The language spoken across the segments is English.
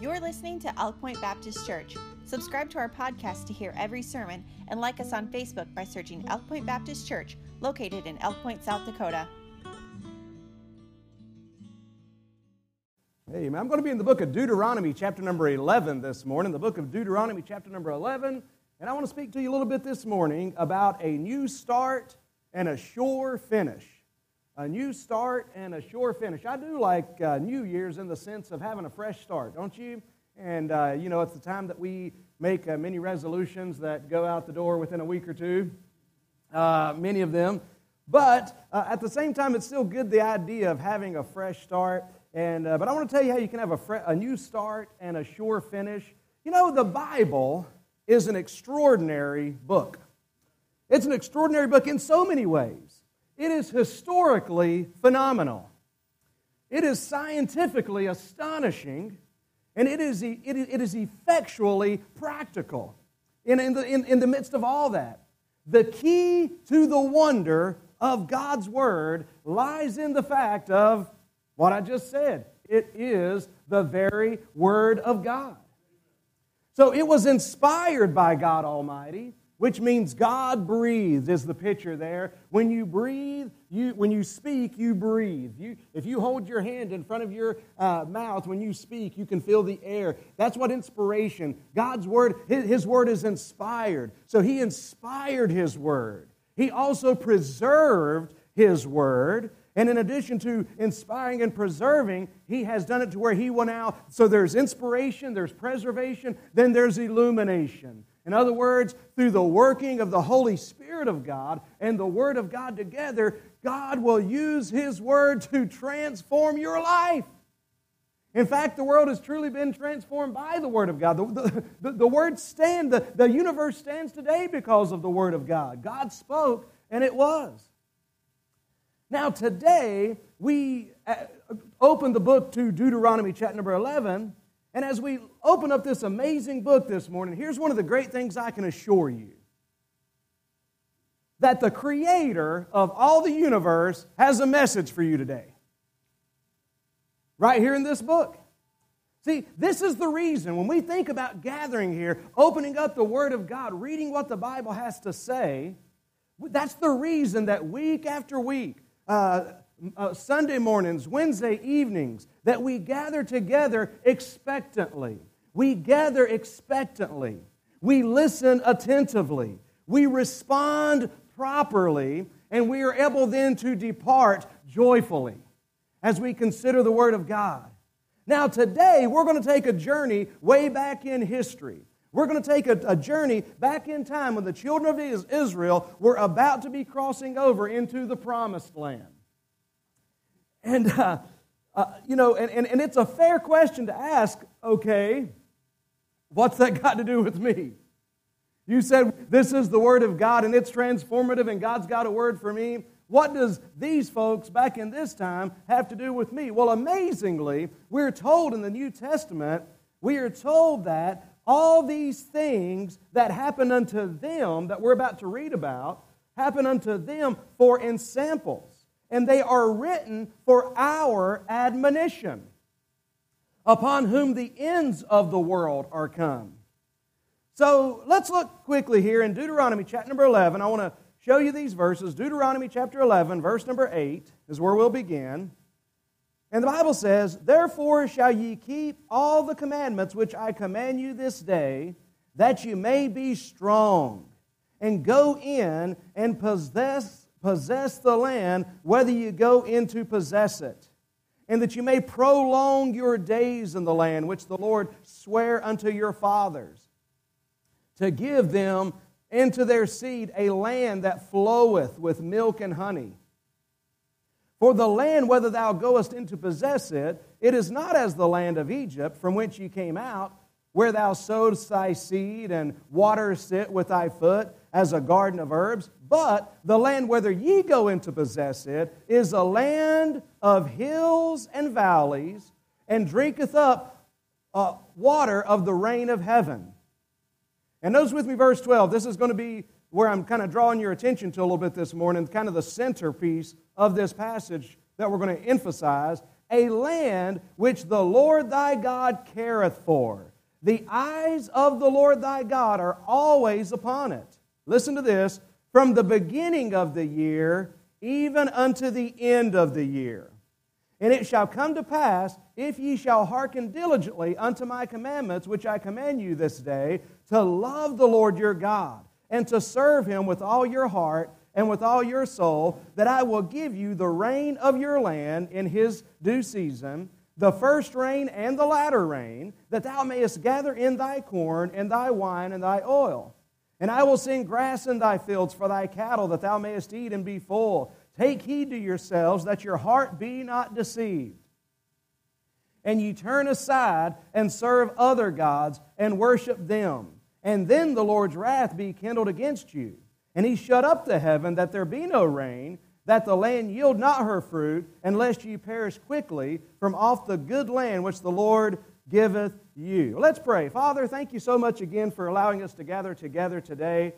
You're listening to Elk Point Baptist Church. Subscribe to our podcast to hear every sermon and like us on Facebook by searching Elk Point Baptist Church, located in Elk Point, South Dakota. Hey, man, I'm going to be in the book of Deuteronomy, chapter number 11 this morning. The book of Deuteronomy, chapter number 11. And I want to speak to you a little bit this morning about a new start and a sure finish. A new start and a sure finish. I do like uh, New Year's in the sense of having a fresh start, don't you? And, uh, you know, it's the time that we make uh, many resolutions that go out the door within a week or two, uh, many of them. But uh, at the same time, it's still good the idea of having a fresh start and, uh, but I want to tell you how you can have a, fre- a new start and a sure finish. You know, the Bible is an extraordinary book. It's an extraordinary book in so many ways. It is historically phenomenal. It is scientifically astonishing, and it is, it is, effectually practical. In, in, the, in, in the midst of all that, the key to the wonder of God's Word lies in the fact of what I just said. It is the very Word of God. So it was inspired by God Almighty, which means God breathed, is the picture there. When you breathe, you, when you speak, you breathe. You, if you hold your hand in front of your uh, mouth when you speak, you can feel the air. That's what inspiration, God's Word, his, his Word is inspired. So He inspired His Word. He also preserved His Word. And in addition to inspiring and preserving, he has done it to where he went out. So there's inspiration, there's preservation, then there's illumination. In other words, through the working of the Holy Spirit of God and the Word of God together, God will use His Word to transform your life. In fact, the world has truly been transformed by the Word of God. The, the, the, Word stand, the, the universe stands today because of the Word of God. God spoke, and it was. Now, today, we uh, open the book to Deuteronomy chapter number 11. And as we open up this amazing book this morning, here's one of the great things I can assure you that the creator of all the universe has a message for you today. Right here in this book. See, this is the reason when we think about gathering here, opening up the Word of God, reading what the Bible has to say, that's the reason that week after week, uh, uh, Sunday mornings, Wednesday evenings, that we gather together expectantly. We gather expectantly. We listen attentively. We respond properly, and we are able then to depart joyfully as we consider the Word of God. Now, today, we're going to take a journey way back in history. We're going to take a, a, journey back in time when the children of Israel were about to be crossing over into the promised land. And, uh, uh, you know, and, and, and it's a fair question to ask okay, what's that got to do with me? You said this is the Word of God and it's transformative and God's got a word for me. What does these folks back in this time have to do with me? Well, amazingly, we're told in the New Testament, we are told that all these things that happen unto them that we're about to read about happen unto them for ensamples, and they are written for our admonition, upon whom the ends of the world are come. So let's look quickly here in Deuteronomy chapter number 11. I want to show you these verses. Deuteronomy chapter 11, verse number 8 is where we'll begin. And the Bible says, Therefore shall ye keep all the commandments which I command you this day, that you may be strong, and go in and possess, possess the land, whether you go in to possess it, and that you may prolong your days in the land which the Lord sware unto your fathers, to give them into their seed a land that floweth with milk and honey. For the land, whether thou goest in to possess it, it is not as the land of Egypt, from which ye came out, where thou sowest thy seed and waterest it with thy foot as a garden of herbs. But the land, whether ye go in to possess it, is a land of hills and valleys, and drinketh up uh, water of the rain of heaven. And notice with me verse 12. This is going to be where I'm kind of drawing your attention to a little bit this morning, kind of the centerpiece of this passage that we're going to emphasize. a land which the Lord thy God careth for. The eyes of the Lord thy God are always upon it. Listen to this from the beginning of the year even unto the end of the year. And it shall come to pass, if ye shall hearken diligently unto my commandments, which I command you this day, to love the Lord your God, and to serve him with all your heart and with all your soul, that I will give you the rain of your land in his due season, the first rain and the latter rain, that thou mayest gather in thy corn and thy wine and thy oil. And I will send grass in thy fields for thy cattle, that thou mayest eat and be full. Take heed to yourselves, that your heart be not deceived. And ye turn aside and serve other gods and worship them. And then the Lord's wrath be kindled against you. And he shut up the heaven that there be no rain, that the land yield not her fruit, unless ye perish quickly from off the good land which the Lord giveth you. Let's pray. Father, thank you so much again for allowing us to gather together today.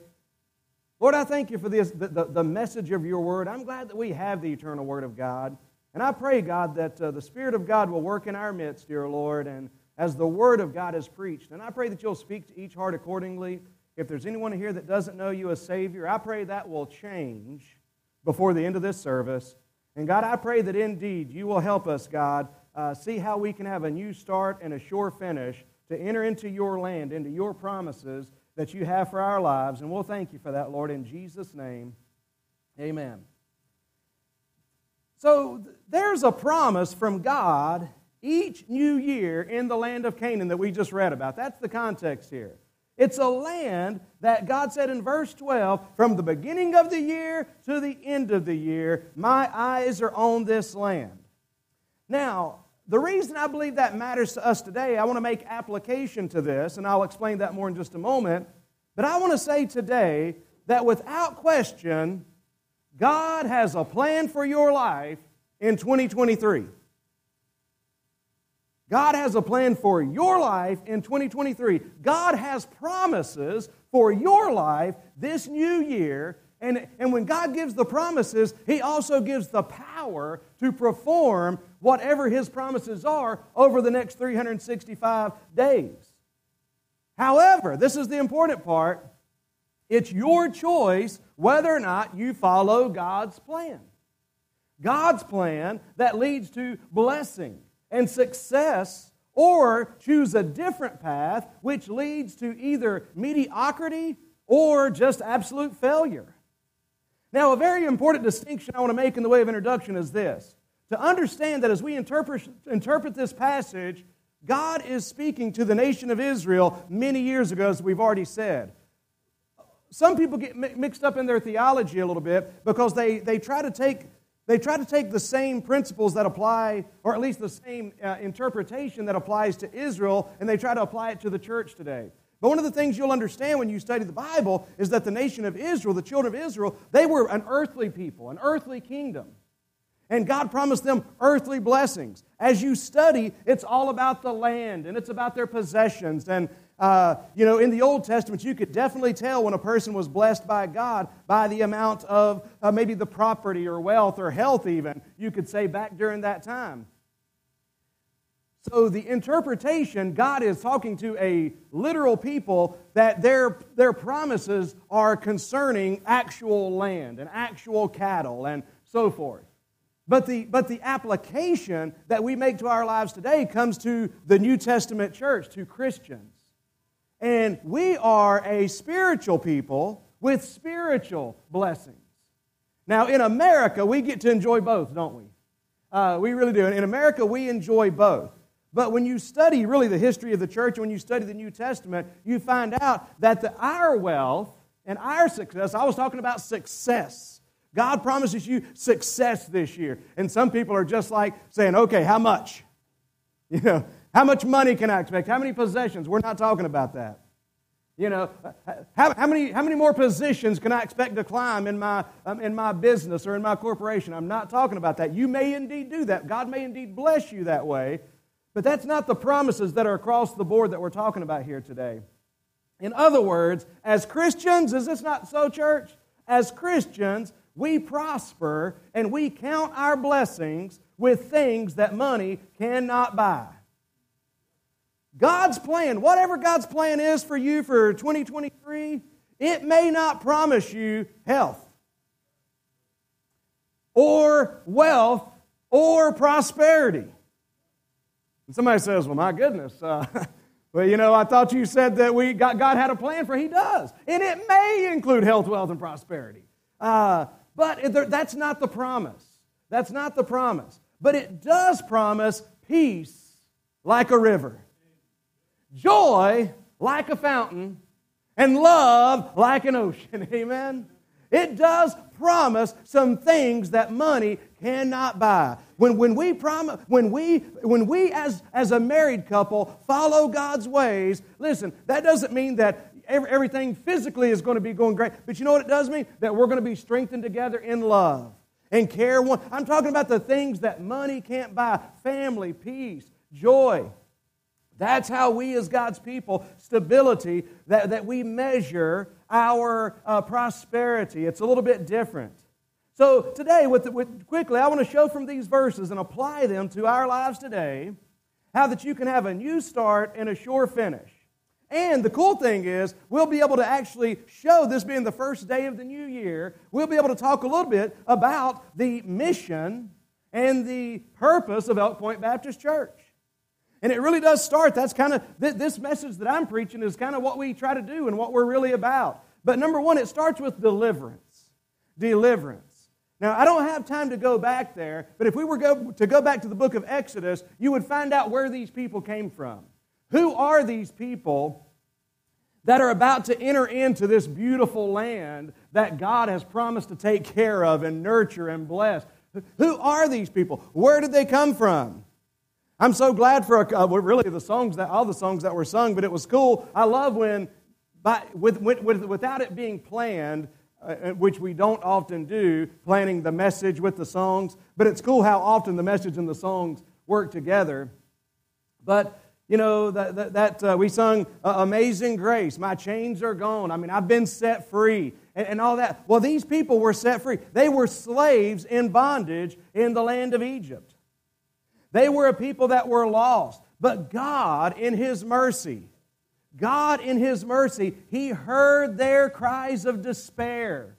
Lord, I thank you for this, the, the, the message of your word. I'm glad that we have the eternal word of God. And I pray, God, that uh, the Spirit of God will work in our midst, dear Lord, and as the word of God is preached. And I pray that you'll speak to each heart accordingly. If there's anyone here that doesn't know you as Savior, I pray that will change before the end of this service. And God, I pray that indeed you will help us, God, uh, see how we can have a new start and a sure finish to enter into your land, into your promises that you have for our lives. And we'll thank you for that, Lord, in Jesus' name. Amen. So there's a promise from God each new year in the land of Canaan that we just read about. That's the context here. It's a land that God said in verse 12, from the beginning of the year to the end of the year, my eyes are on this land. Now, the reason I believe that matters to us today, I want to make application to this, and I'll explain that more in just a moment. But I want to say today that without question, God has a plan for your life in 2023. God has a plan for your life in 2023. God has promises for your life this new year and, and when God gives the promises, He also gives the power to perform whatever His promises are over the next 365 days. However, this is the important part it's your choice whether or not you follow God's plan. God's plan that leads to blessing and success, or choose a different path which leads to either mediocrity or just absolute failure. Now, a very important distinction I want to make in the way of introduction is this to understand that as we interpret, interpret this passage, God is speaking to the nation of Israel many years ago, as we've already said. Some people get mixed up in their theology a little bit because they, they, try, to take, they try to take the same principles that apply, or at least the same uh, interpretation that applies to Israel, and they try to apply it to the church today. But one of the things you'll understand when you study the Bible is that the nation of Israel, the children of Israel, they were an earthly people, an earthly kingdom. And God promised them earthly blessings. As you study, it's all about the land and it's about their possessions. And, uh, you know, in the Old Testament, you could definitely tell when a person was blessed by God by the amount of uh, maybe the property or wealth or health, even, you could say back during that time. So, the interpretation, God is talking to a literal people that their, their promises are concerning actual land and actual cattle and so forth. But the, but the application that we make to our lives today comes to the New Testament church, to Christians. And we are a spiritual people with spiritual blessings. Now, in America, we get to enjoy both, don't we? Uh, we really do. In America, we enjoy both. But when you study really the history of the church, when you study the New Testament, you find out that the, our wealth and our success, I was talking about success. God promises you success this year. And some people are just like saying, okay, how much? You know, how much money can I expect? How many possessions? We're not talking about that. You know, how, how, many, how many more positions can I expect to climb in my, um, in my business or in my corporation? I'm not talking about that. You may indeed do that. God may indeed bless you that way. But that's not the promises that are across the board that we're talking about here today. In other words, as Christians, is this not so, church? As Christians, we prosper and we count our blessings with things that money cannot buy. God's plan, whatever God's plan is for you for 2023, it may not promise you health or wealth or prosperity. And somebody says, Well, my goodness, uh, well, you know, I thought you said that we God, God had a plan for. He does. And it may include health, wealth, and prosperity. Uh, but that's not the promise. That's not the promise. But it does promise peace like a river, joy like a fountain, and love like an ocean. Amen? It does promise some things that money cannot buy. When, when we promise, when we, when we as, as a married couple follow God's ways, listen, that doesn't mean that everything physically is going to be going great. But you know what it does mean? That we're going to be strengthened together in love and care one. I'm talking about the things that money can't buy family, peace, joy. That's how we, as God's people, stability, that, that we measure our uh, prosperity. It's a little bit different. So, today, with, with, quickly, I want to show from these verses and apply them to our lives today how that you can have a new start and a sure finish. And the cool thing is, we'll be able to actually show this being the first day of the new year, we'll be able to talk a little bit about the mission and the purpose of Elk Point Baptist Church. And it really does start, that's kind of, this message that I'm preaching is kind of what we try to do and what we're really about. But number one, it starts with deliverance. Deliverance. Now, I don't have time to go back there, but if we were go, to go back to the book of Exodus, you would find out where these people came from. Who are these people that are about to enter into this beautiful land that God has promised to take care of and nurture and bless? Who are these people? Where did they come from? I'm so glad for uh, really the songs that all the songs that were sung, but it was cool. I love when, by, with, with, without it being planned, uh, uh, which we don't often do, planning the message with the songs. But it's cool how often the message and the songs work together. But you know, that, that, that uh, we sung uh, Amazing Grace, My Chains Are Gone. I mean, I've been set free and all that. Well, these people were set free. They were slaves in bondage in the land of Egypt. They were a people that were lost. But God, in His mercy, God, in His mercy, He heard their cries of despair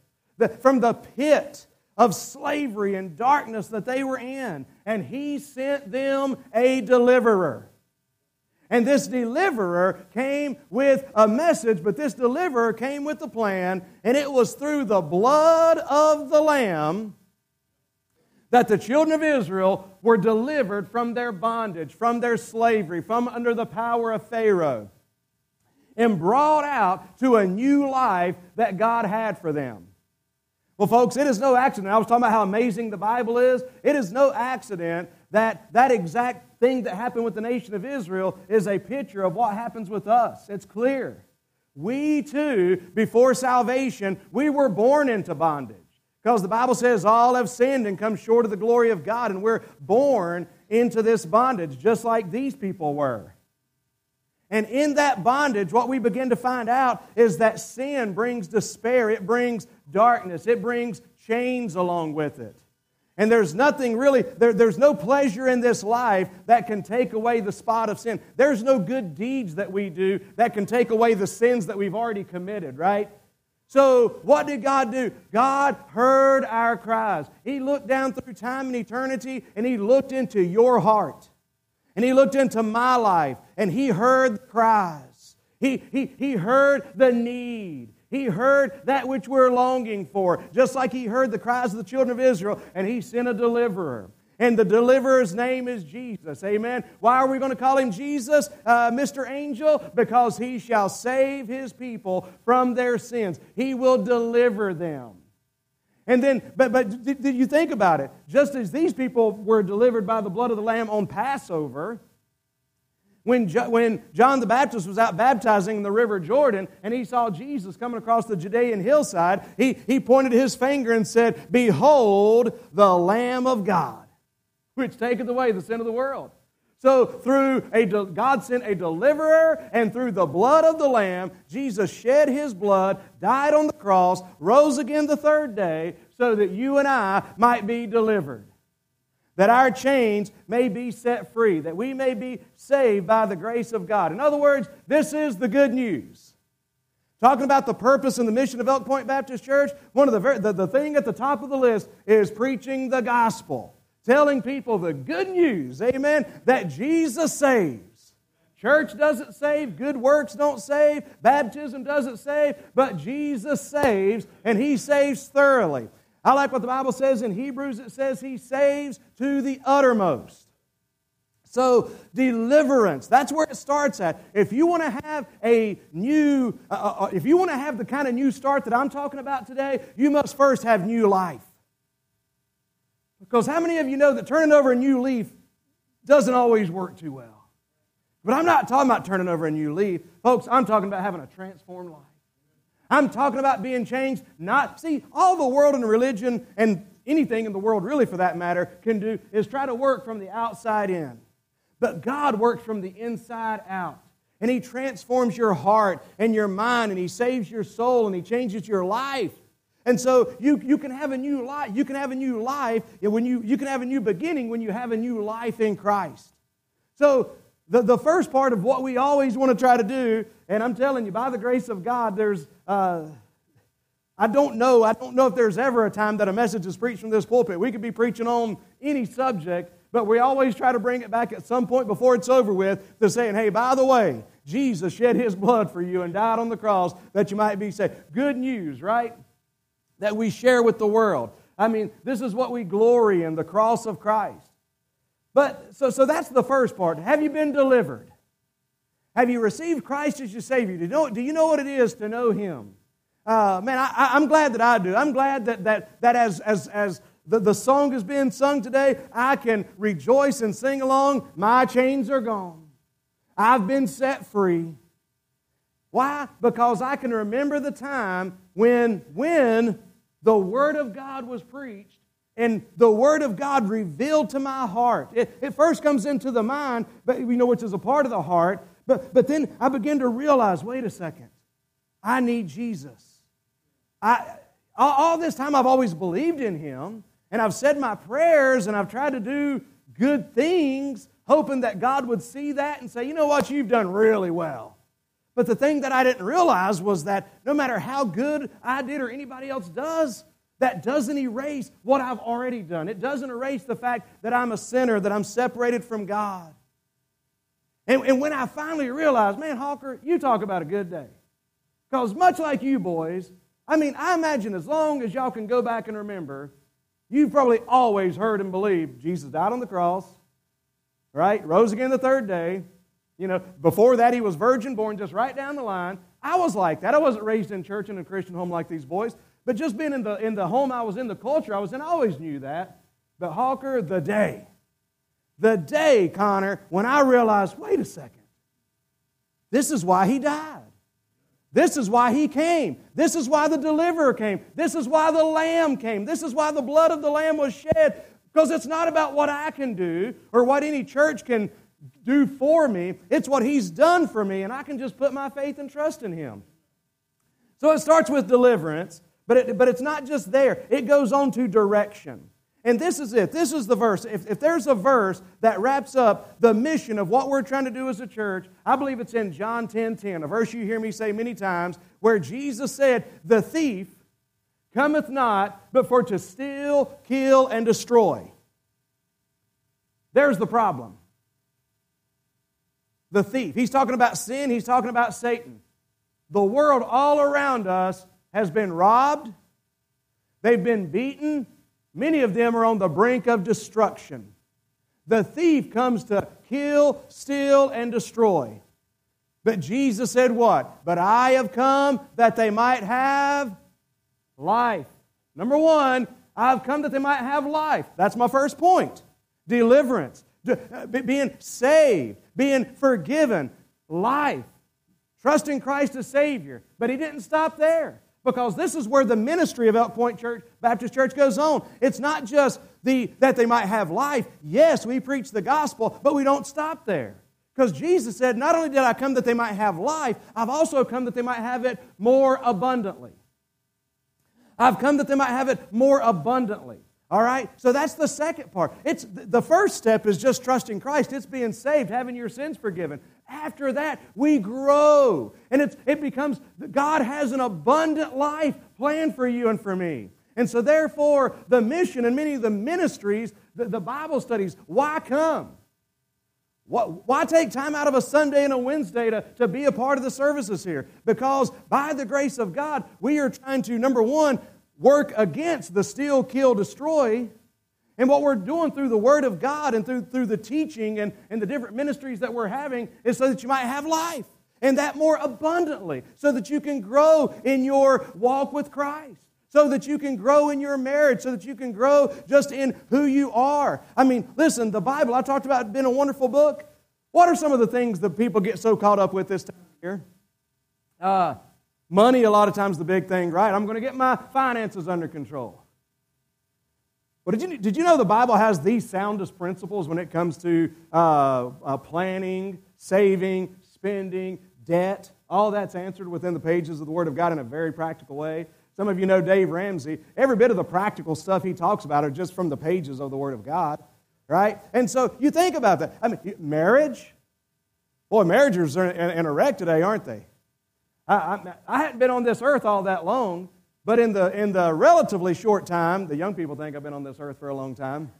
from the pit of slavery and darkness that they were in, and He sent them a deliverer. And this deliverer came with a message, but this deliverer came with a plan, and it was through the blood of the Lamb that the children of Israel were delivered from their bondage, from their slavery, from under the power of Pharaoh, and brought out to a new life that God had for them. Well, folks, it is no accident. I was talking about how amazing the Bible is. It is no accident that that exact thing that happened with the nation of Israel is a picture of what happens with us. It's clear. We too, before salvation, we were born into bondage. Because the Bible says all have sinned and come short of the glory of God, and we're born into this bondage, just like these people were. And in that bondage, what we begin to find out is that sin brings despair, it brings darkness, it brings chains along with it. And there's nothing really, there, there's no pleasure in this life that can take away the spot of sin. There's no good deeds that we do that can take away the sins that we've already committed, right? So, what did God do? God heard our cries. He looked down through time and eternity and He looked into your heart. And he looked into my life and he heard the cries. He, he, he heard the need. He heard that which we're longing for, just like he heard the cries of the children of Israel, and he sent a deliverer. And the deliverer's name is Jesus. Amen. Why are we going to call him Jesus, uh, Mr. Angel? Because he shall save his people from their sins, he will deliver them. And then, but, but did, did you think about it? Just as these people were delivered by the blood of the Lamb on Passover, when, when John the Baptist was out baptizing in the river Jordan and he saw Jesus coming across the Judean hillside, he, he pointed his finger and said, Behold the Lamb of God, which taketh away the sin of the world. So, through a God sent a deliverer, and through the blood of the Lamb, Jesus shed his blood, died on the cross, rose again the third day, so that you and I might be delivered. that our chains may be set free, that we may be saved by the grace of God. In other words, this is the good news. Talking about the purpose and the mission of Elk Point Baptist Church, one of the, very, the, the thing at the top of the list is preaching the gospel, telling people the good news, amen, that Jesus saves. Church doesn't save, good works don't save, baptism doesn't save, but Jesus saves, and He saves thoroughly. I like what the Bible says in Hebrews. It says he saves to the uttermost. So, deliverance, that's where it starts at. If you want to have a new, uh, uh, uh if you want to have the kind of new start that I'm talking about today, you must first have new life. Because how many of you know that turning over a new leaf doesn't always work too well? But I'm not talking about turning over a new leaf. Folks, I'm talking about having a transformed life. I'm talking about being changed, not, see, all the world and religion and anything in the world, really for that matter, can do is try to work from the outside in. But God works from the inside out. And He transforms your heart and your mind, and He saves your soul, and He changes your life. And so you, you can have a new life. You can have a new life when you, you can have a new beginning when you have a new life in Christ. So the, the first part of what we always want to try to do, and I'm telling you, by the grace of God, there's, uh, I don't know, I don't know if there's ever a time that a message is preached from this pulpit. We could be preaching on any subject, but we always try to bring it back at some point before it's over with to saying, hey, by the way, Jesus shed his blood for you and died on the cross that you might be saved. Good news, right? That we share with the world. I mean, this is what we glory in the cross of Christ. But so, so that's the first part. Have you been delivered? Have you received Christ as your Savior? Do you know, do you know what it is to know Him? Uh, man, I, am glad that I do. I'm glad that, that, that as, as, as the, the song is being sung today, I can rejoice and sing along. My chains are gone. I've been set free. Why? Because I can remember the time when, when the Word of God was preached and the Word of God revealed to my heart. It, it first comes into the mind, but we know which is a part of the heart. But, but then I begin to realize wait a second, I need Jesus. I, all this time I've always believed in Him, and I've said my prayers, and I've tried to do good things, hoping that God would see that and say, you know what, you've done really well. But the thing that I didn't realize was that no matter how good I did or anybody else does, that doesn't erase what I've already done. It doesn't erase the fact that I'm a sinner, that I'm separated from God. And, and when I finally realized, man, Hawker, you talk about a good day. Because much like you boys, I mean, I imagine as long as y'all can go back and remember, you've probably always heard and believed Jesus died on the cross, right? Rose again the third day. You know, before that, he was virgin born, just right down the line. I was like that. I wasn't raised in church in a Christian home like these boys. But just being in the, in the home I was in, the culture I was in, I always knew that. But Hawker, the day, the day, Connor, when I realized, wait a second, this is why he died. This is why he came. This is why the deliverer came. This is why the lamb came. This is why the blood of the lamb was shed. Because it's not about what I can do or what any church can do for me. It's what he's done for me, and I can just put my faith and trust in him. So it starts with deliverance. But, it, but it's not just there, it goes on to direction. And this is it. This is the verse. If, if there's a verse that wraps up the mission of what we're trying to do as a church, I believe it's in John 10 10, a verse you hear me say many times, where Jesus said, The thief cometh not but for to steal, kill, and destroy. There's the problem. The thief. He's talking about sin, he's talking about Satan. The world all around us has been robbed, they've been beaten, many of them are on the brink of destruction. The thief comes to kill, steal, and destroy. But Jesus said, What? But I have come that they might have life. Number one, I've come that they might have life. That's my first point. Deliverance, Uh, being saved, being forgiven, life, trusting Christ as Savior. But He didn't stop there because this is where the ministry of Elk Point Church Baptist Church goes on. It's not just the that they might have life. Yes, we preach the gospel, but we don't stop there. Because Jesus said, Not only did I come that they might have life, I've also come that they might have it more abundantly. I've come that they might have it more abundantly. All right? So that's the second part. It's the first step is just trusting Christ. It's being saved, having your sins forgiven. After that, we grow. And it's, it becomes God has an abundant life planned for you and for me. And so, therefore, the mission and many of the ministries, the, the Bible studies, why come? Why take time out of a Sunday and a Wednesday to, to be a part of the services here? Because by the grace of God, we are trying to, number one, work against the steal, kill, destroy. And what we're doing through the Word of God and through, through the teaching and, and the different ministries that we're having is so that you might have life and that more abundantly, so that you can grow in your walk with Christ, so that you can grow in your marriage, so that you can grow just in who you are. I mean, listen, the Bible, I talked about it being a wonderful book. What are some of the things that people get so caught up with this time year? Uh, Money, a lot of times, the big thing, right? I'm going to get my finances under control. Well, did you, did you know the Bible has the soundest principles when it comes to uh, uh, planning, saving, spending, debt? All that's answered within the pages of the Word of God in a very practical way. Some of you know Dave Ramsey. Every bit of the practical stuff he talks about are just from the pages of the Word of God, right? And so you think about that. I mean, marriage. Boy, marriages are in a wreck today, aren't they? I, I, I hadn't been on this earth all that long, but in the, in the relatively short time, the young people think I've been on this earth for a long time,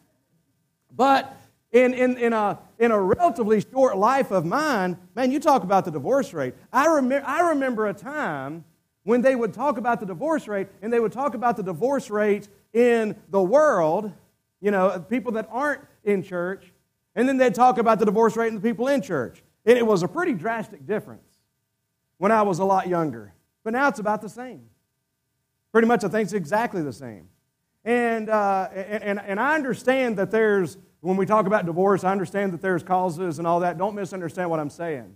but in, in, in, a, in a relatively short life of mine, man, you talk about the divorce rate. I, rem- I remember a time when they would talk about the divorce rate, and they would talk about the divorce rate in the world, you know, people that aren't in church, and then they'd talk about the divorce rate in the people in church. And it was a pretty drastic difference when I was a lot younger. But now it's about the same. Pretty much, I think it's exactly the same. And, uh, and, and I understand that there's, when we talk about divorce, I understand that there's causes and all that. Don't misunderstand what I'm saying.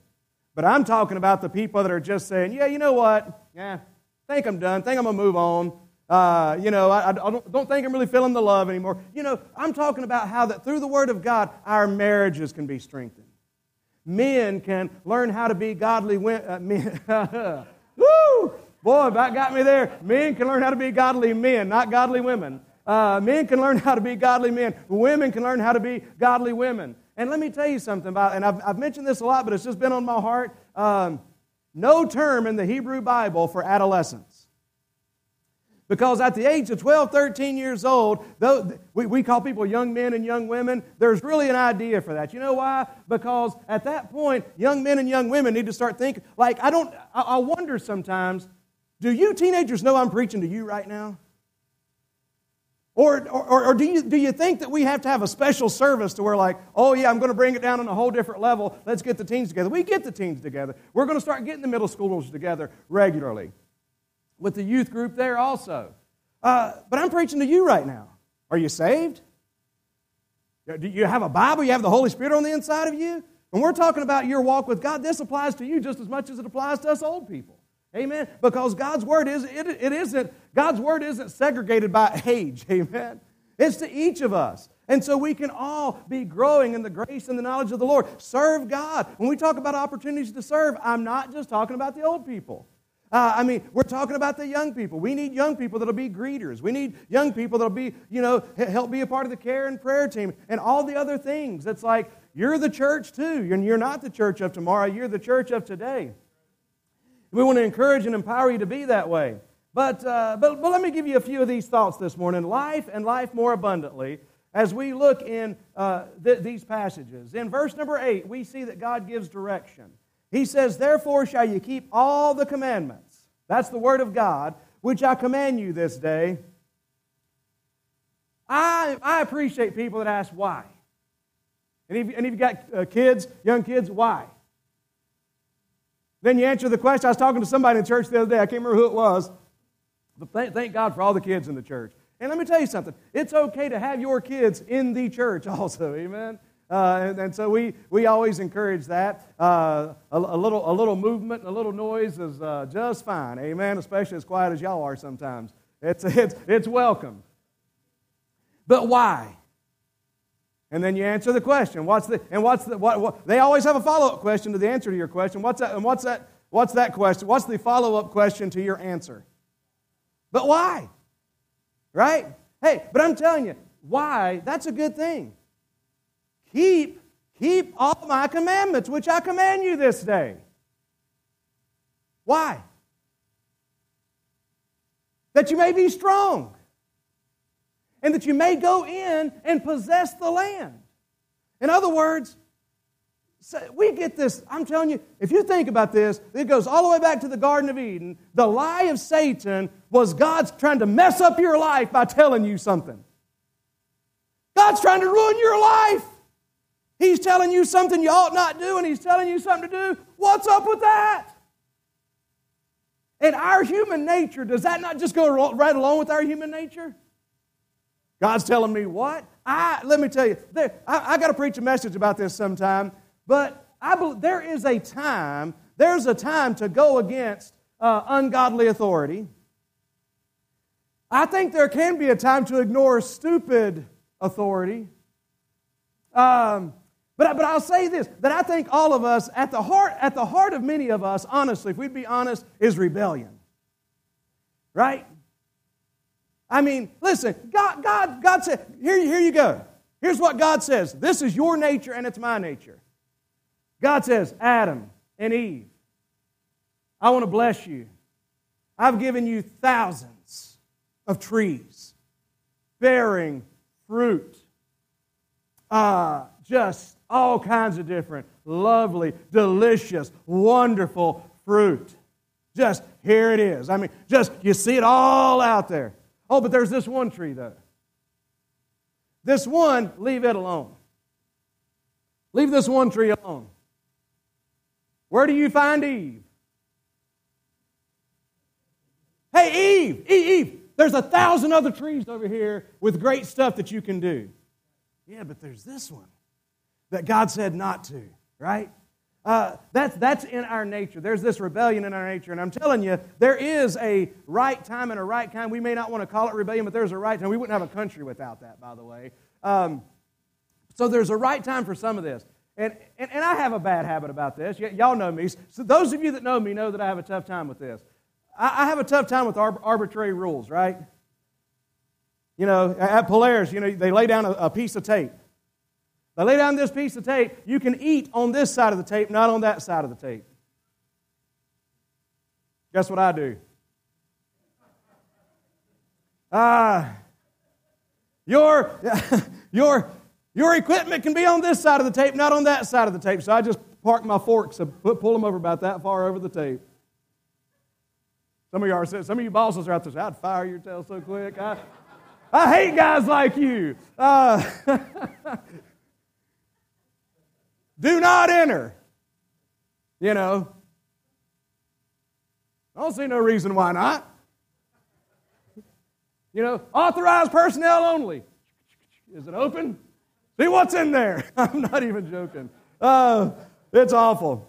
But I'm talking about the people that are just saying, yeah, you know what? Yeah, think I'm done. Think I'm going to move on. Uh, you know, I, I don't, don't, think I'm really feeling the love anymore. You know, I'm talking about how that through the Word of God, our marriages can be strengthened men can learn how to be godly. Uh, men. Woo! Boy, that got me there. Men can learn how to be godly men, not godly women. Uh, men can learn how to be godly men. Women can learn how to be godly women. And let me tell you something about, and I've, I've mentioned this a lot, but it's just been on my heart. Um, no term in the Hebrew Bible for adolescence. Because at the age of 12, 13 years old, though we, we call people young men and young women, there's really an idea for that. You know why? Because at that point, young men and young women need to start thinking, like, I don't, I, I wonder sometimes, do you teenagers know I'm preaching to you right now? Or, or, or, do, you, do you think that we have to have a special service to where, like, oh, yeah, I'm going to bring it down on a whole different level. Let's get the teens together. We get the teens together. We're going to start getting the middle schoolers together regularly with the youth group there also. Uh, but I'm preaching to you right now. Are you saved? Do you have a Bible? You have the Holy Spirit on the inside of you? When we're talking about your walk with God, this applies to you just as much as it applies to us old people. Amen. Because God's word is it, it isn't God's word isn't segregated by age. Amen. It's to each of us. And so we can all be growing in the grace and the knowledge of the Lord. Serve God. When we talk about opportunities to serve, I'm not just talking about the old people. Uh, I mean, we're talking about the young people. We need young people that'll be greeters. We need young people that'll be, you know, help be a part of the care and prayer team and all the other things. It's like you're the church too. You're not the church of tomorrow, you're the church of today. We want to encourage and empower you to be that way. But, uh, but, but let me give you a few of these thoughts this morning life and life more abundantly as we look in uh, th- these passages. In verse number 8, we see that God gives direction. He says, Therefore shall you keep all the commandments. That's the word of God, which I command you this day. I, I appreciate people that ask why. And if, and you've got uh, kids, young kids, why? Then you answer the question. I was talking to somebody in church the other day. I can't remember who it was. But thank, thank God for all the kids in the church. And let me tell you something. It's okay to have your kids in the church also. Amen. Uh, and, and, so we, we always encourage that. Uh, a, a, little, a little movement, a little noise is uh, just fine. Amen. Especially as quiet as y'all are sometimes. It's, it's, it's welcome. But why? And then you answer the question. What's the, and what's the, what, what they always have a follow up question to the answer to your question. What's that, and what's that, what's that question? What's the follow up question to your answer? But why? Right? Hey, but I'm telling you, why that's a good thing. Keep, keep all my commandments, which I command you this day. Why? That you may be strong, and that you may go in and possess the land. In other words, we get this. I'm telling you, if you think about this, it goes all the way back to the Garden of Eden. The lie of Satan was God's trying to mess up your life by telling you something. God's trying to ruin your life. He's telling you something you ought not do, and He's telling you something to do. What's up with that? And our human nature, does that not just go right along with our human nature? God's telling me what? I let me tell you, there, I, I got to preach a message about this sometime. But I believe there is a time. There's a time to go against uh, ungodly authority. I think there can be a time to ignore stupid authority. Um, but, but I'll say this that I think all of us, at the, heart, at the heart of many of us, honestly, if we'd be honest, is rebellion. Right? I mean, listen, God, God, God said, here, here you go. Here's what God says this is your nature and it's my nature. God says, Adam and Eve, I want to bless you. I've given you thousands of trees bearing fruit. Uh, just all kinds of different, lovely, delicious, wonderful fruit. Just here it is. I mean, just you see it all out there. Oh, but there's this one tree, though. This one, leave it alone. Leave this one tree alone. Where do you find Eve? Hey, Eve, Eve, Eve, there's a thousand other trees over here with great stuff that you can do. Yeah, but there's this one that God said not to, right? Uh, that's, that's in our nature. There's this rebellion in our nature. And I'm telling you, there is a right time and a right kind. We may not want to call it rebellion, but there's a right time. We wouldn't have a country without that, by the way. Um, so there's a right time for some of this. And, and, and I have a bad habit about this. Y- y'all know me. So those of you that know me know that I have a tough time with this. I, I have a tough time with ar- arbitrary rules, right? You know, at Polaris, you know, they lay down a, a piece of tape. They lay down this piece of tape. You can eat on this side of the tape, not on that side of the tape. Guess what I do? Ah, uh, your, your, your equipment can be on this side of the tape, not on that side of the tape. So I just park my forks and pull them over about that far over the tape. Some of you are some of you bosses are out there. Saying, I'd fire your tail so quick. I, I hate guys like you. Uh, do not enter. You know. I don't see no reason why not. You know, authorized personnel only. Is it open? See what's in there. I'm not even joking. Uh, it's awful.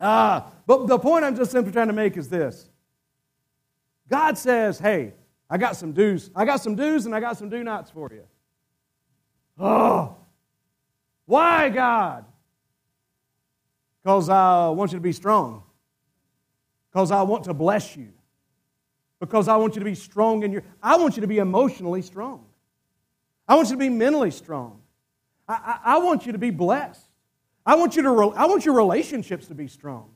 Uh, but the point I'm just simply trying to make is this God says, hey, I got some do's. I got some do's and I got some do nots for you. Oh, why, God? Because I want you to be strong. Because I want to bless you. Because I want you to be strong in your. I want you to be emotionally strong. I want you to be mentally strong. I, I, I want you to be blessed. I want, you to re- I want your relationships to be strong.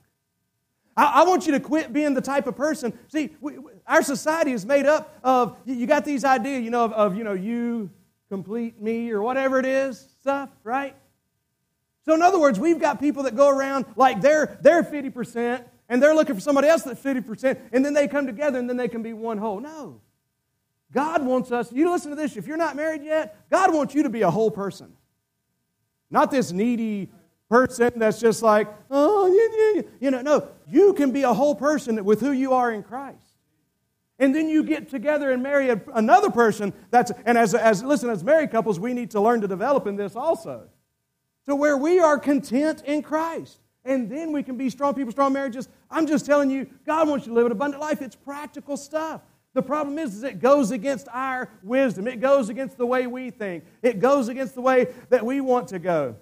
I, I want you to quit being the type of person. See, we, our society is made up of, you got these ideas, you know, of, of, you know, you complete me or whatever it is stuff, right? So, in other words, we've got people that go around like they're, they're 50% and they're looking for somebody else that's 50%, and then they come together and then they can be one whole. No. God wants us, you listen to this, if you're not married yet, God wants you to be a whole person. Not this needy person that's just like, oh, yeah, yeah. you know, no, you can be a whole person with who you are in Christ. And then you get together and marry another person that's, and as, as, listen, as married couples, we need to learn to develop in this also. To where we are content in Christ. And then we can be strong people, strong marriages. I'm just telling you, God wants you to live an abundant life. It's practical stuff. The problem is, is it goes against our wisdom. It goes against the way we think. It goes against the way that we want to go.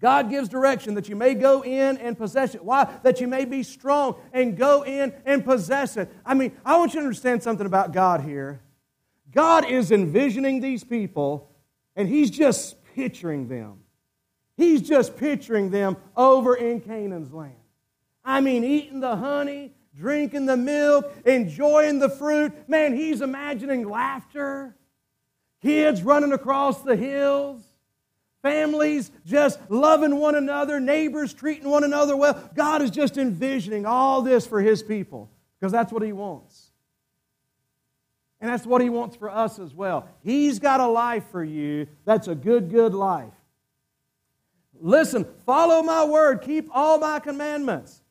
God gives direction that you may go in and possess it. Why? That you may be strong and go in and possess it. I mean, I want you to understand something about God here. God is envisioning these people, and He's just picturing them. He's just picturing them over in Canaan's land. I mean, eating the honey, drinking the milk, enjoying the fruit. Man, he's imagining laughter, kids running across the hills, families just loving one another, neighbors treating one another well. God is just envisioning all this for his people because that's what he wants. And that's what he wants for us as well. He's got a life for you that's a good, good life. Listen, follow my word, keep all my commandments.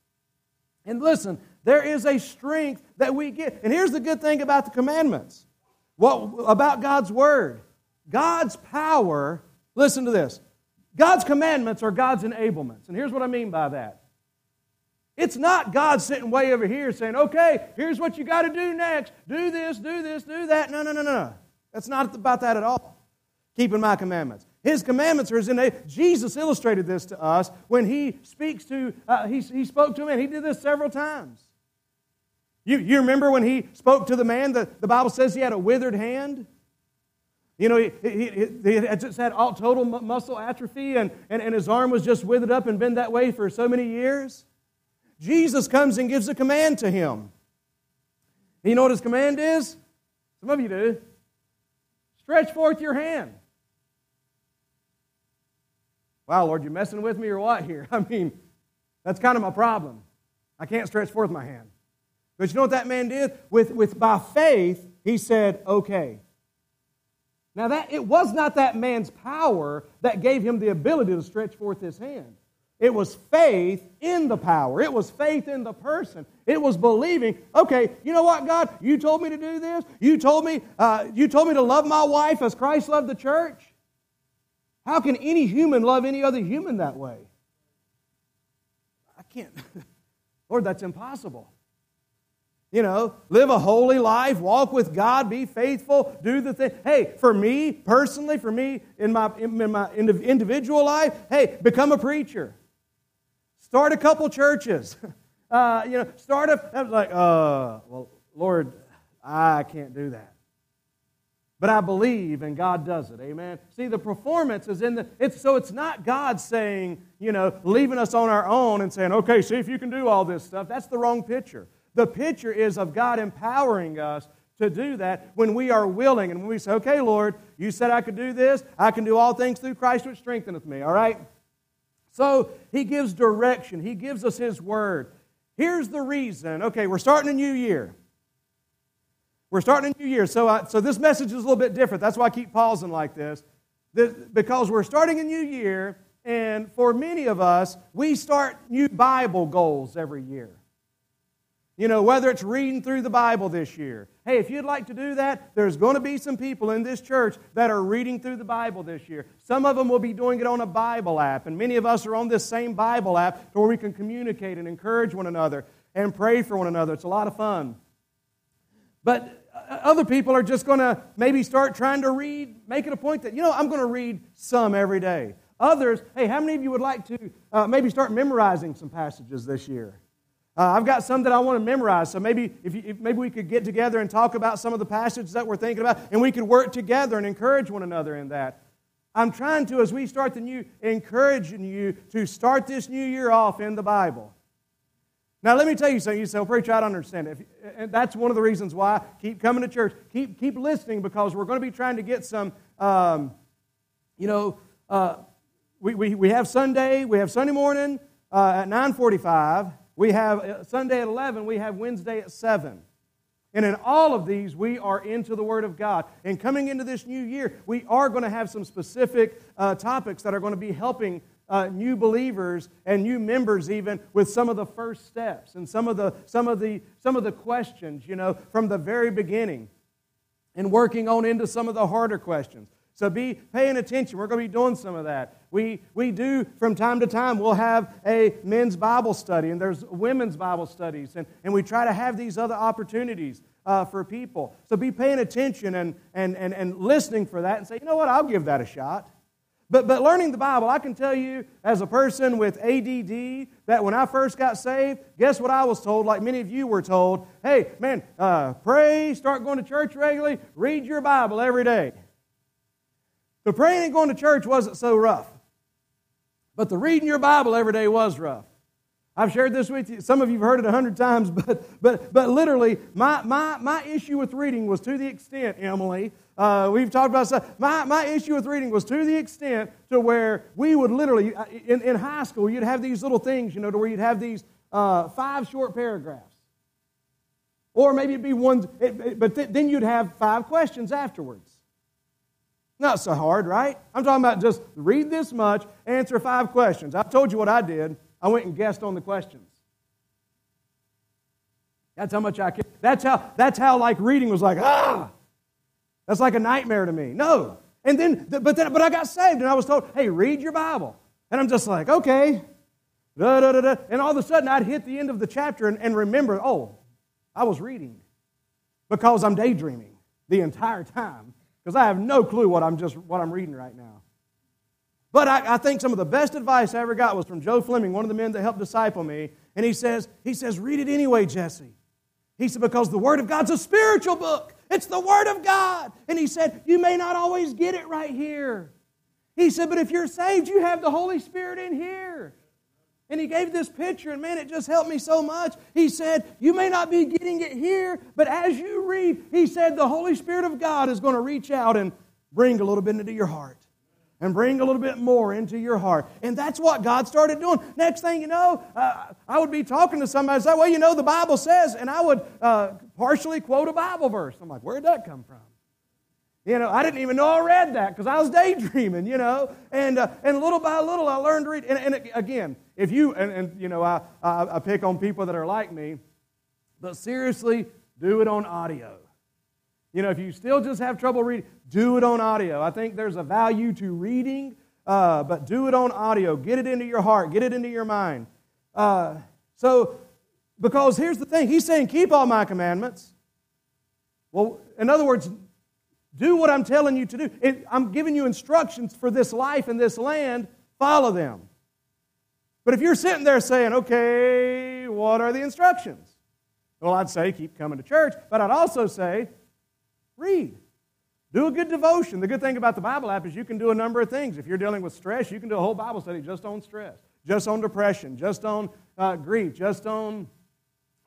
And listen, there is a strength that we get. And here's the good thing about the commandments. What about God's word? God's power, listen to this. God's commandments are God's enablements. And here's what I mean by that. It's not God sitting way over here saying, okay, here's what you got to do next. Do this, do this, do that. No, no, no, no. That's not about that at all. Keeping my commandments. His commandments are in a, Jesus illustrated this to us when he speaks to, uh, he, he spoke to a man. He did this several times. You, you remember when he spoke to the man, the, the Bible says he had a withered hand? You know, he, he, he had just had all total muscle atrophy and, and, and his arm was just withered up and been that way for so many years. Jesus comes and gives a command to him. You know what his command is? Some of you do. Stretch forth your hand. Wow, Lord, you're messing with me or what here? I mean, that's kind of my problem. I can't stretch forth my hand. But you know what that man did? With, with by faith, he said, okay. Now that it was not that man's power that gave him the ability to stretch forth his hand. It was faith in the power. It was faith in the person. It was believing, okay, you know what, God? You told me to do this. You told me, uh, you told me to love my wife as Christ loved the church. How can any human love any other human that way? I can't. Lord, that's impossible. You know, live a holy life, walk with God, be faithful, do the thing. Hey, for me personally, for me in my, in my individual life, hey, become a preacher. Start a couple churches. Uh, you know, start a, I was like, uh, well, Lord, I can't do that. But I believe and God does it. Amen. See, the performance is in the it's so it's not God saying, you know, leaving us on our own and saying, okay, see if you can do all this stuff. That's the wrong picture. The picture is of God empowering us to do that when we are willing and when we say, okay, Lord, you said I could do this. I can do all things through Christ which strengtheneth me. All right? So he gives direction. He gives us his word. Here's the reason. Okay, we're starting a new year. We're starting a new year, so, I, so this message is a little bit different. That's why I keep pausing like this. this. Because we're starting a new year, and for many of us, we start new Bible goals every year. You know, whether it's reading through the Bible this year. Hey, if you'd like to do that, there's going to be some people in this church that are reading through the Bible this year. Some of them will be doing it on a Bible app, and many of us are on this same Bible app where we can communicate and encourage one another and pray for one another. It's a lot of fun. But other people are just going to maybe start trying to read, make it a point that, you know, I'm going to read some every day. Others, hey, how many of you would like to uh, maybe start memorizing some passages this year? Uh, I've got some that I want to memorize, so maybe if, you, if, maybe we could get together and talk about some of the passages that we're thinking about, and we could work together and encourage one another in that. I'm trying to, as we start the new, encouraging you to start this new year off in the Bible. Now, let me tell you something. You say, well, preacher, I don't understand it. And that's one of the reasons why. Keep coming to church. Keep, keep listening because we're going to be trying to get some, um, you know, uh, we, we, we have Sunday. We have Sunday morning uh, at 945. We have uh, Sunday at 11. We have Wednesday at 7. And in all of these, we are into the Word of God. And coming into this new year, we are going to have some specific uh, topics that are going to be helping uh, new believers and new members even with some of the first steps and some of the some of the some of the questions you know from the very beginning and working on into some of the harder questions. So be paying attention. We're going to be doing some of that. We we do from time to time we'll have a men's bible study and there's women's bible studies and, and we try to have these other opportunities uh, for people. So be paying attention and, and, and, and listening for that and say you know what? I'll give that a shot But, but learning the Bible, I can tell you as a person with ADD that when I first got saved, guess what I was told, like many of you were told? Hey, man, uh, pray, start going to church regularly, read your Bible every day. The praying and going to church wasn't so rough. But the reading your Bible every day was rough. I've shared this with you. Some of you have heard it a hundred times, but, but, but literally, my, my, my issue with reading was to the extent, Emily, uh, we've talked about. My, my issue with reading was to the extent to where we would literally, uh, in, in high school, you'd have these little things, you know, to where you'd have these uh, five short paragraphs. Or maybe it'd be one, it, it, but th- then you'd have five questions afterwards. Not so hard, right? I'm talking about just read this much, answer five questions. I told you what I did. I went and guessed on the questions. That's how much I can. That's how. That's how like reading was like ah. That's like a nightmare to me. No. And then, but then, but I got saved and I was told, hey, read your Bible. And I'm just like, okay. Da, da, da. And all of a sudden, I'd hit the end of the chapter and, and remember, oh, I was reading because I'm daydreaming the entire time because I have no clue what I'm just what I'm reading right now. But I, I, think some of the best advice I ever got was from Joe Fleming, one of the men that helped disciple me. And he says, he says, read it anyway, Jesse. He said, because the Word of God's a spiritual book. It's the Word of God. And he said, You may not always get it right here. He said, But if you're saved, you have the Holy Spirit in here. And he gave this picture, and man, it just helped me so much. He said, You may not be getting it here, but as you read, he said, the Holy Spirit of God is going to reach out and bring a little bit into your heart and bring a little bit more into your heart. And that's what God started doing. Next thing you know, uh, I would be talking to somebody and say, Well, you know, the Bible says, and I would uh, partially quote a Bible verse. I'm like, Where'd that come from? You know, I didn't even know I read that because I was daydreaming, you know. And, uh, and little by little, I learned to read. And, and again, if you, and, and you know, I, I, I pick on people that are like me, but seriously, do it on audio. You know, if you still just have trouble reading, do it on audio. I think there's a value to reading, uh, but do it on audio. Get it into your heart, get it into your mind. Uh, so, because here's the thing He's saying, keep all my commandments. Well, in other words, do what I'm telling you to do. I'm giving you instructions for this life and this land, follow them. But if you're sitting there saying, okay, what are the instructions? Well, I'd say keep coming to church, but I'd also say read. Do a good devotion. The good thing about the Bible app is you can do a number of things. If you're dealing with stress, you can do a whole Bible study just on stress, just on depression, just on uh, grief, just on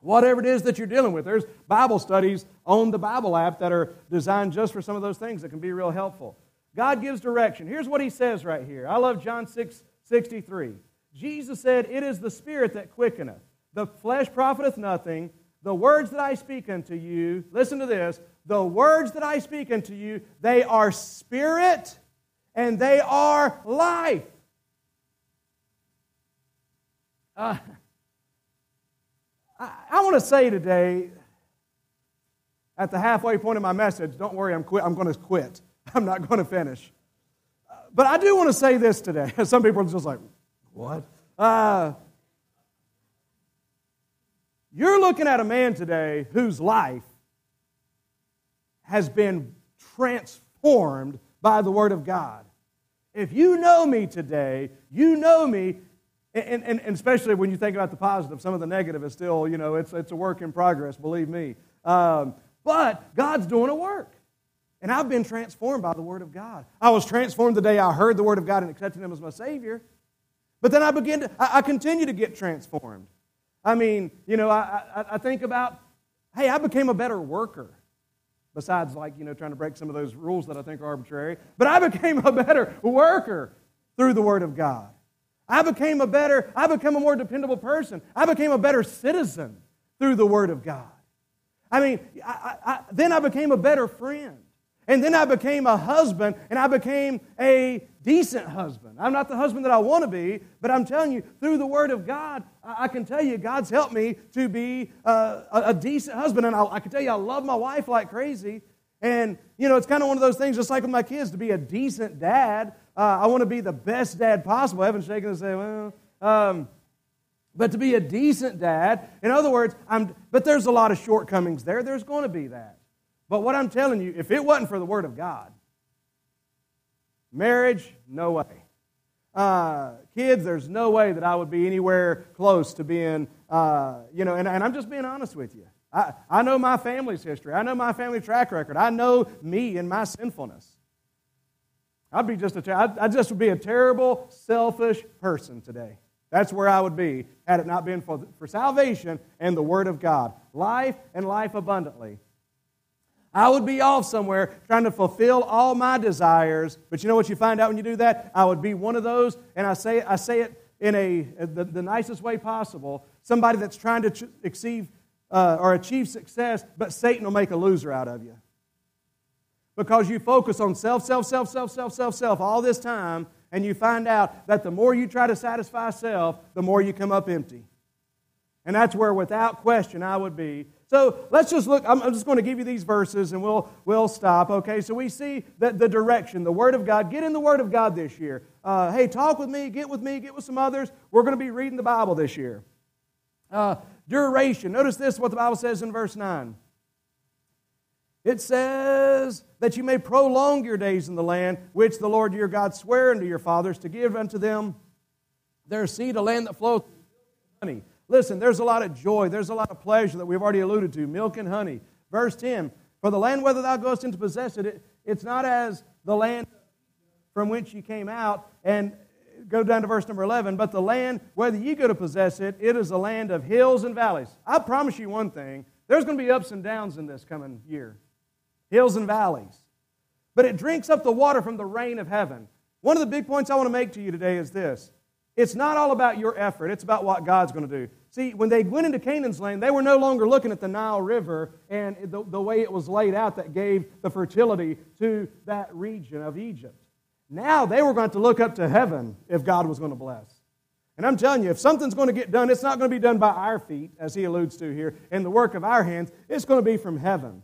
whatever it is that you're dealing with. There's Bible studies on the Bible app that are designed just for some of those things that can be real helpful. God gives direction. Here's what he says right here. I love John 6 63. Jesus said, It is the Spirit that quickeneth. The flesh profiteth nothing. The words that I speak unto you, listen to this, the words that I speak unto you, they are spirit and they are life. Uh, I, I want to say today, at the halfway point of my message, don't worry, I'm, quit, I'm going to quit. I'm not going to finish. Uh, but I do want to say this today. Some people are just like, what? Uh, you're looking at a man today whose life has been transformed by the Word of God. If you know me today, you know me, and, and, and, especially when you think about the positive, some of the negative is still, you know, it's, it's a work in progress, believe me. Um, but God's doing a work. And I've been transformed by the Word of God. I was transformed the day I heard the Word of God and accepted Him as my Savior. But then I begin to, I, I continue to get transformed. I mean, you know, I, I, I think about, hey, I became a better worker besides like you know trying to break some of those rules that i think are arbitrary. But i became a better worker through the word of god. I became a better i became a more dependable person. I became a better citizen through the word of god. I mean I, I, then i became a better friend. And then I became a husband and I became a decent husband. I'm not the husband that I want to be, but I'm telling you, through the Word of God, I can tell you, God's helped me to be a, a decent husband. And I, I, can tell you, I love my wife like crazy. And, you know, it's kind of one of those things, just like with my kids, to be a decent dad. Uh, I want to be the best dad possible. I haven't shaken and say, well, um, but to be a decent dad, in other words, I'm, but there's a lot of shortcomings there. There's going to be that. But what I'm telling you, if it wasn't for the Word of God, Marriage, no way. Uh, kids, there's no way that I would be anywhere close to being, uh, you know, and, and I'm just being honest with you. I, I know my family's history. I know my family track record. I know me and my sinfulness. I'd be just a, ter- I'd, I'd just be a terrible, selfish person today. That's where I would be had it not been for, for salvation and the Word of God. Life and life abundantly. I would be off somewhere trying to fulfill all my desires. But you know what you find out when you do that? I would be one of those, and I say, I say it in a, the, the nicest way possible somebody that's trying to ch- achieve, uh, or achieve success, but Satan will make a loser out of you. Because you focus on self, self, self, self, self, self, self all this time, and you find out that the more you try to satisfy self, the more you come up empty. And that's where, without question, I would be. So let's just look. I'm, just going to give you these verses and we'll, we'll stop. Okay, so we see that the direction, the Word of God. Get in the Word of God this year. Uh, hey, talk with me, get with me, get with some others. We're going to be reading the Bible this year. Uh, duration. Notice this what the Bible says in verse 9. It says that you may prolong your days in the land which the Lord your God sware unto your fathers to give unto them their seed, a land that floweth honey. Listen, there's a lot of joy, there's a lot of pleasure that we've already alluded to milk and honey. Verse 10 For the land whether thou goest in to possess it, it it's not as the land from which you came out. And go down to verse number 11. But the land, whether you go to possess it, it is a land of hills and valleys. I promise you one thing there's going to be ups and downs in this coming year hills and valleys. But it drinks up the water from the rain of heaven. One of the big points I want to make to you today is this it's not all about your effort, it's about what God's going to do. See, when they went into Canaan's land, they were no longer looking at the Nile River and the, the way it was laid out that gave the fertility to that region of Egypt. Now they were going to look up to heaven if God was going to bless. And I'm telling you, if something's going to get done, it's not going to be done by our feet, as he alludes to here, in the work of our hands. It's going to be from heaven.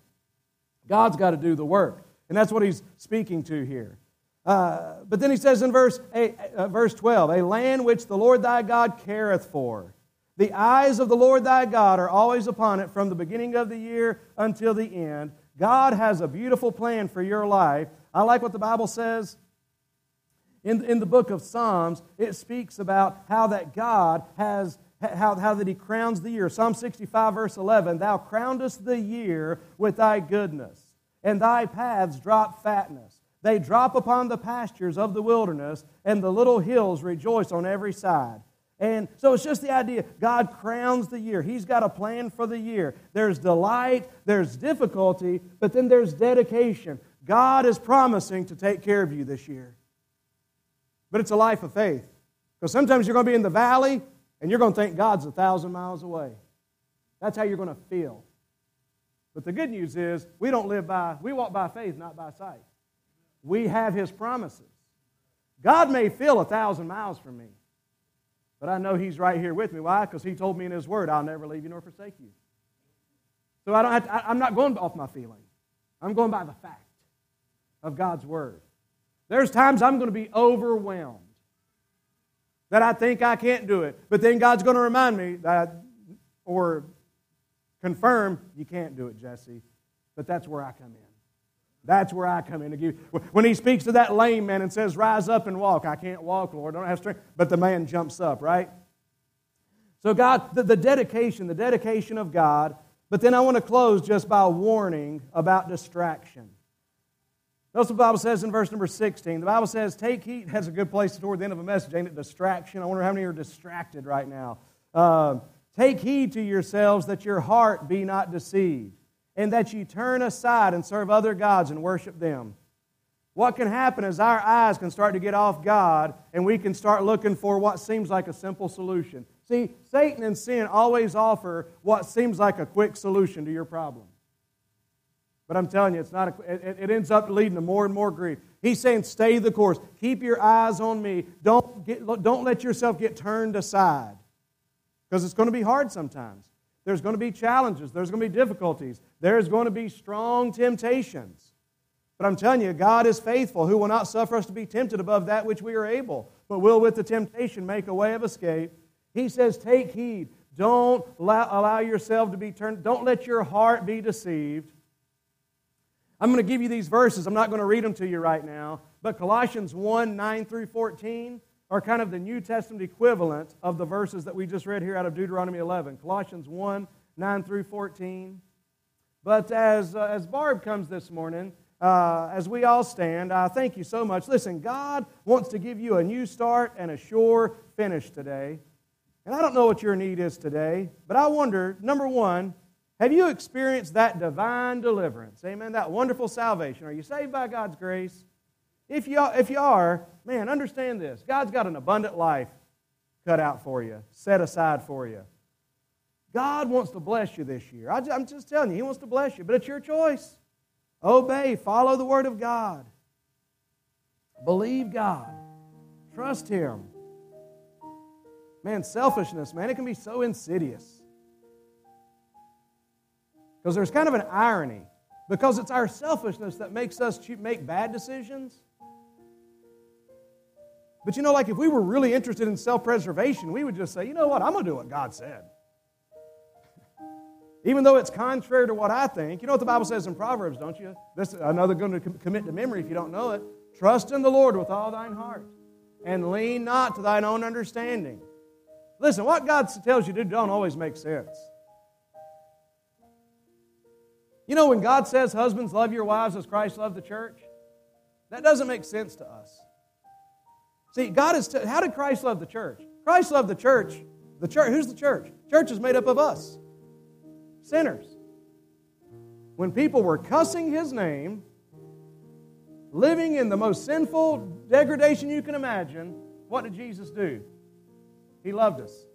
God's got to do the work. And that's what he's speaking to here. Uh, but then he says in verse, eight, uh, verse 12, a land which the Lord thy God careth for. The eyes of the Lord thy God are always upon it from the beginning of the year until the end. God has a beautiful plan for your life. I like what the Bible says in, in the book of Psalms. It speaks about how that God has how, how that he crowns the year. Psalm 65, verse 11 Thou crownest the year with thy goodness, and thy paths drop fatness. They drop upon the pastures of the wilderness, and the little hills rejoice on every side. And so it's just the idea God crowns the year. He's got a plan for the year. There's delight, there's difficulty, but then there's dedication. God is promising to take care of you this year. But it's a life of faith. Because sometimes you're going to be in the valley and you're going to think God's a thousand miles away. That's how you're going to feel. But the good news is we don't live by, we walk by faith, not by sight. We have His promises. God may feel a thousand miles from me, but I know He's right here with me. Why? Because He told me in His Word, I'll never leave you nor forsake you. So I don't have to, I, I'm not going off my feeling. I'm going by the fact of God's Word. There's times I'm going to be overwhelmed that I think I can't do it. But then God's going to remind me that, or confirm, you can't do it, Jesse. But that's where I come in. That's where I come in to give. When he speaks to that lame man and says, Rise up and walk, I can't walk, Lord, I don't have strength. But the man jumps up, right? So, God, the, the dedication, the dedication of God. But then I want to close just by warning about distraction. Notice what the Bible says in verse number 16. The Bible says, Take heed. That's a good place toward the end of a message, ain't it? Distraction. I wonder how many are distracted right now. Uh, Take heed to yourselves that your heart be not deceived, and that you turn aside and serve other gods and worship them. What can happen is our eyes can start to get off God, and we can start looking for what seems like a simple solution. See, Satan and sin always offer what seems like a quick solution to your problem. But I'm telling you, it's not a, it, it, ends up leading to more and more grief. He's saying, stay the course. Keep your eyes on me. Don't, get, don't let yourself get turned aside. Because it's going to be hard sometimes. There's going to be challenges. There's going to be difficulties. There's going to be strong temptations. But I'm telling you, God is faithful, who will not suffer us to be tempted above that which we are able, but will with the temptation make a way of escape. He says, Take heed. Don't allow, yourself to be turned, don't let your heart be deceived. I'm going to give you these verses. I'm not going to read them to you right now, but Colossians 1 9 through 14 are kind of the New Testament equivalent of the verses that we just read here out of Deuteronomy 11. Colossians 1 9 through 14. But as, uh, as Barb comes this morning, uh, as we all stand, I thank you so much. Listen, God wants to give you a new start and a sure finish today. And I don't know what your need is today, but I wonder number one, have you experienced that divine deliverance? Amen. That wonderful salvation. Are you saved by God's grace? If you, if you are, man, understand this God's got an abundant life cut out for you, set aside for you. God wants to bless you this year. I, I'm just telling you, He wants to bless you, but it's your choice. Obey, follow the Word of God. Believe God. Trust Him. Man, selfishness, man, it can be so insidious. Because there's kind of an irony. Because it's our selfishness that makes us make bad decisions. But you know, like if we were really interested in self preservation, we would just say, you know what, I'm going to do what God said. Even though it's contrary to what I think. You know what the Bible says in Proverbs, don't you? This another going to commit to memory if you don't know it. Trust in the Lord with all thine heart, and lean not to thine own understanding. Listen, what God tells you to do don't always make sense. You know, when God says, Husbands, love your wives as Christ loved the church, that doesn't make sense to us. See, God is, t- how did Christ love the church? Christ loved the church. The church, who's the church? Church is made up of us sinners. When people were cussing his name, living in the most sinful degradation you can imagine, what did Jesus do? He loved us.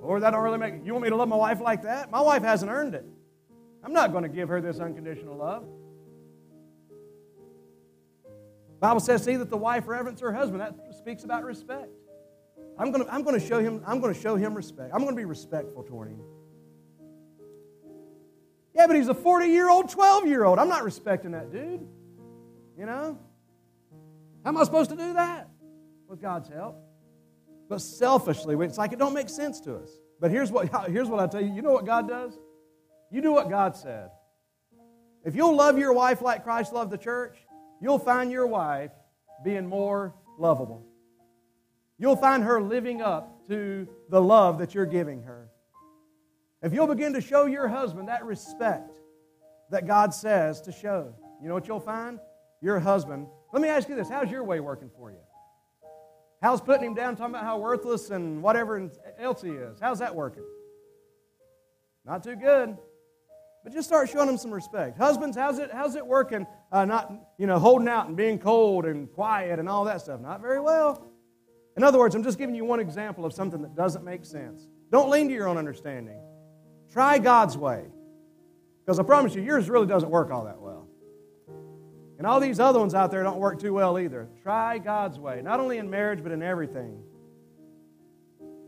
Lord, that don't really make you want me to love my wife like that? My wife hasn't earned it. I'm not going to give her this unconditional love. Bible says, see that the wife reverence her husband. That speaks about respect. I'm going to, I'm to show him, I'm to show him respect. I'm going to be respectful toward him. Yeah, but he's a 40 year old, 12 year old. I'm not respecting that dude. You know? How am I supposed to do that? With God's help. But selfishly, it's like it don't make sense to us. But here's what, here's what I tell you. You know what God does? You do what God said. If you'll love your wife like Christ loved the church, you'll find your wife being more lovable. You'll find her living up to the love that you're giving her. If you'll begin to show your husband that respect that God says to show, you know what you'll find? Your husband. Let me ask you this how's your way working for you? How's putting him down, talking about how worthless and whatever else he is? How's that working? Not too good. But just start showing him some respect. Husbands, how's it, how's it working? Uh, not, you know, holding out and being cold and quiet and all that stuff. Not very well. In other words, I'm just giving you one example of something that doesn't make sense. Don't lean to your own understanding. Try God's way. Because I promise you, yours really doesn't work all that well. And all these other ones out there don't work too well either. Try God's way, not only in marriage, but in everything.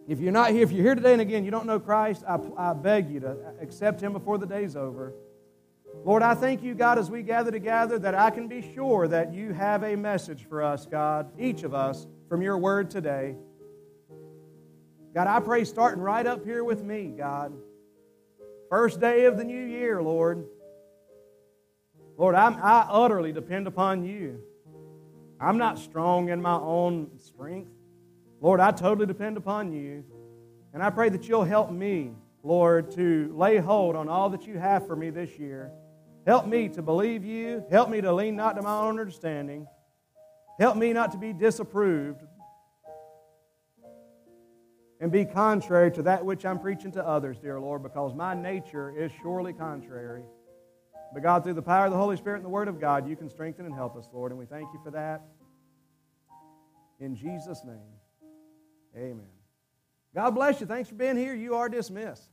If you're not here, if you're here today and again you don't know Christ, I, I beg you to accept Him before the day's over. Lord, I thank you, God, as we gather together, that I can be sure that you have a message for us, God, each of us, from your word today. God, I pray starting right up here with me, God. First day of the new year, Lord. Lord, I'm, I utterly depend upon you. I'm not strong in my own strength. Lord, I totally depend upon you. And I pray that you'll help me, Lord, to lay hold on all that you have for me this year. Help me to believe you. Help me to lean not to my own understanding. Help me not to be disapproved and be contrary to that which I'm preaching to others, dear Lord, because my nature is surely contrary. But God, through the power of the Holy Spirit and the Word of God, you can strengthen and help us, Lord, and we thank you for that. In Jesus' name, amen. God bless you. Thanks for being here. You are dismissed.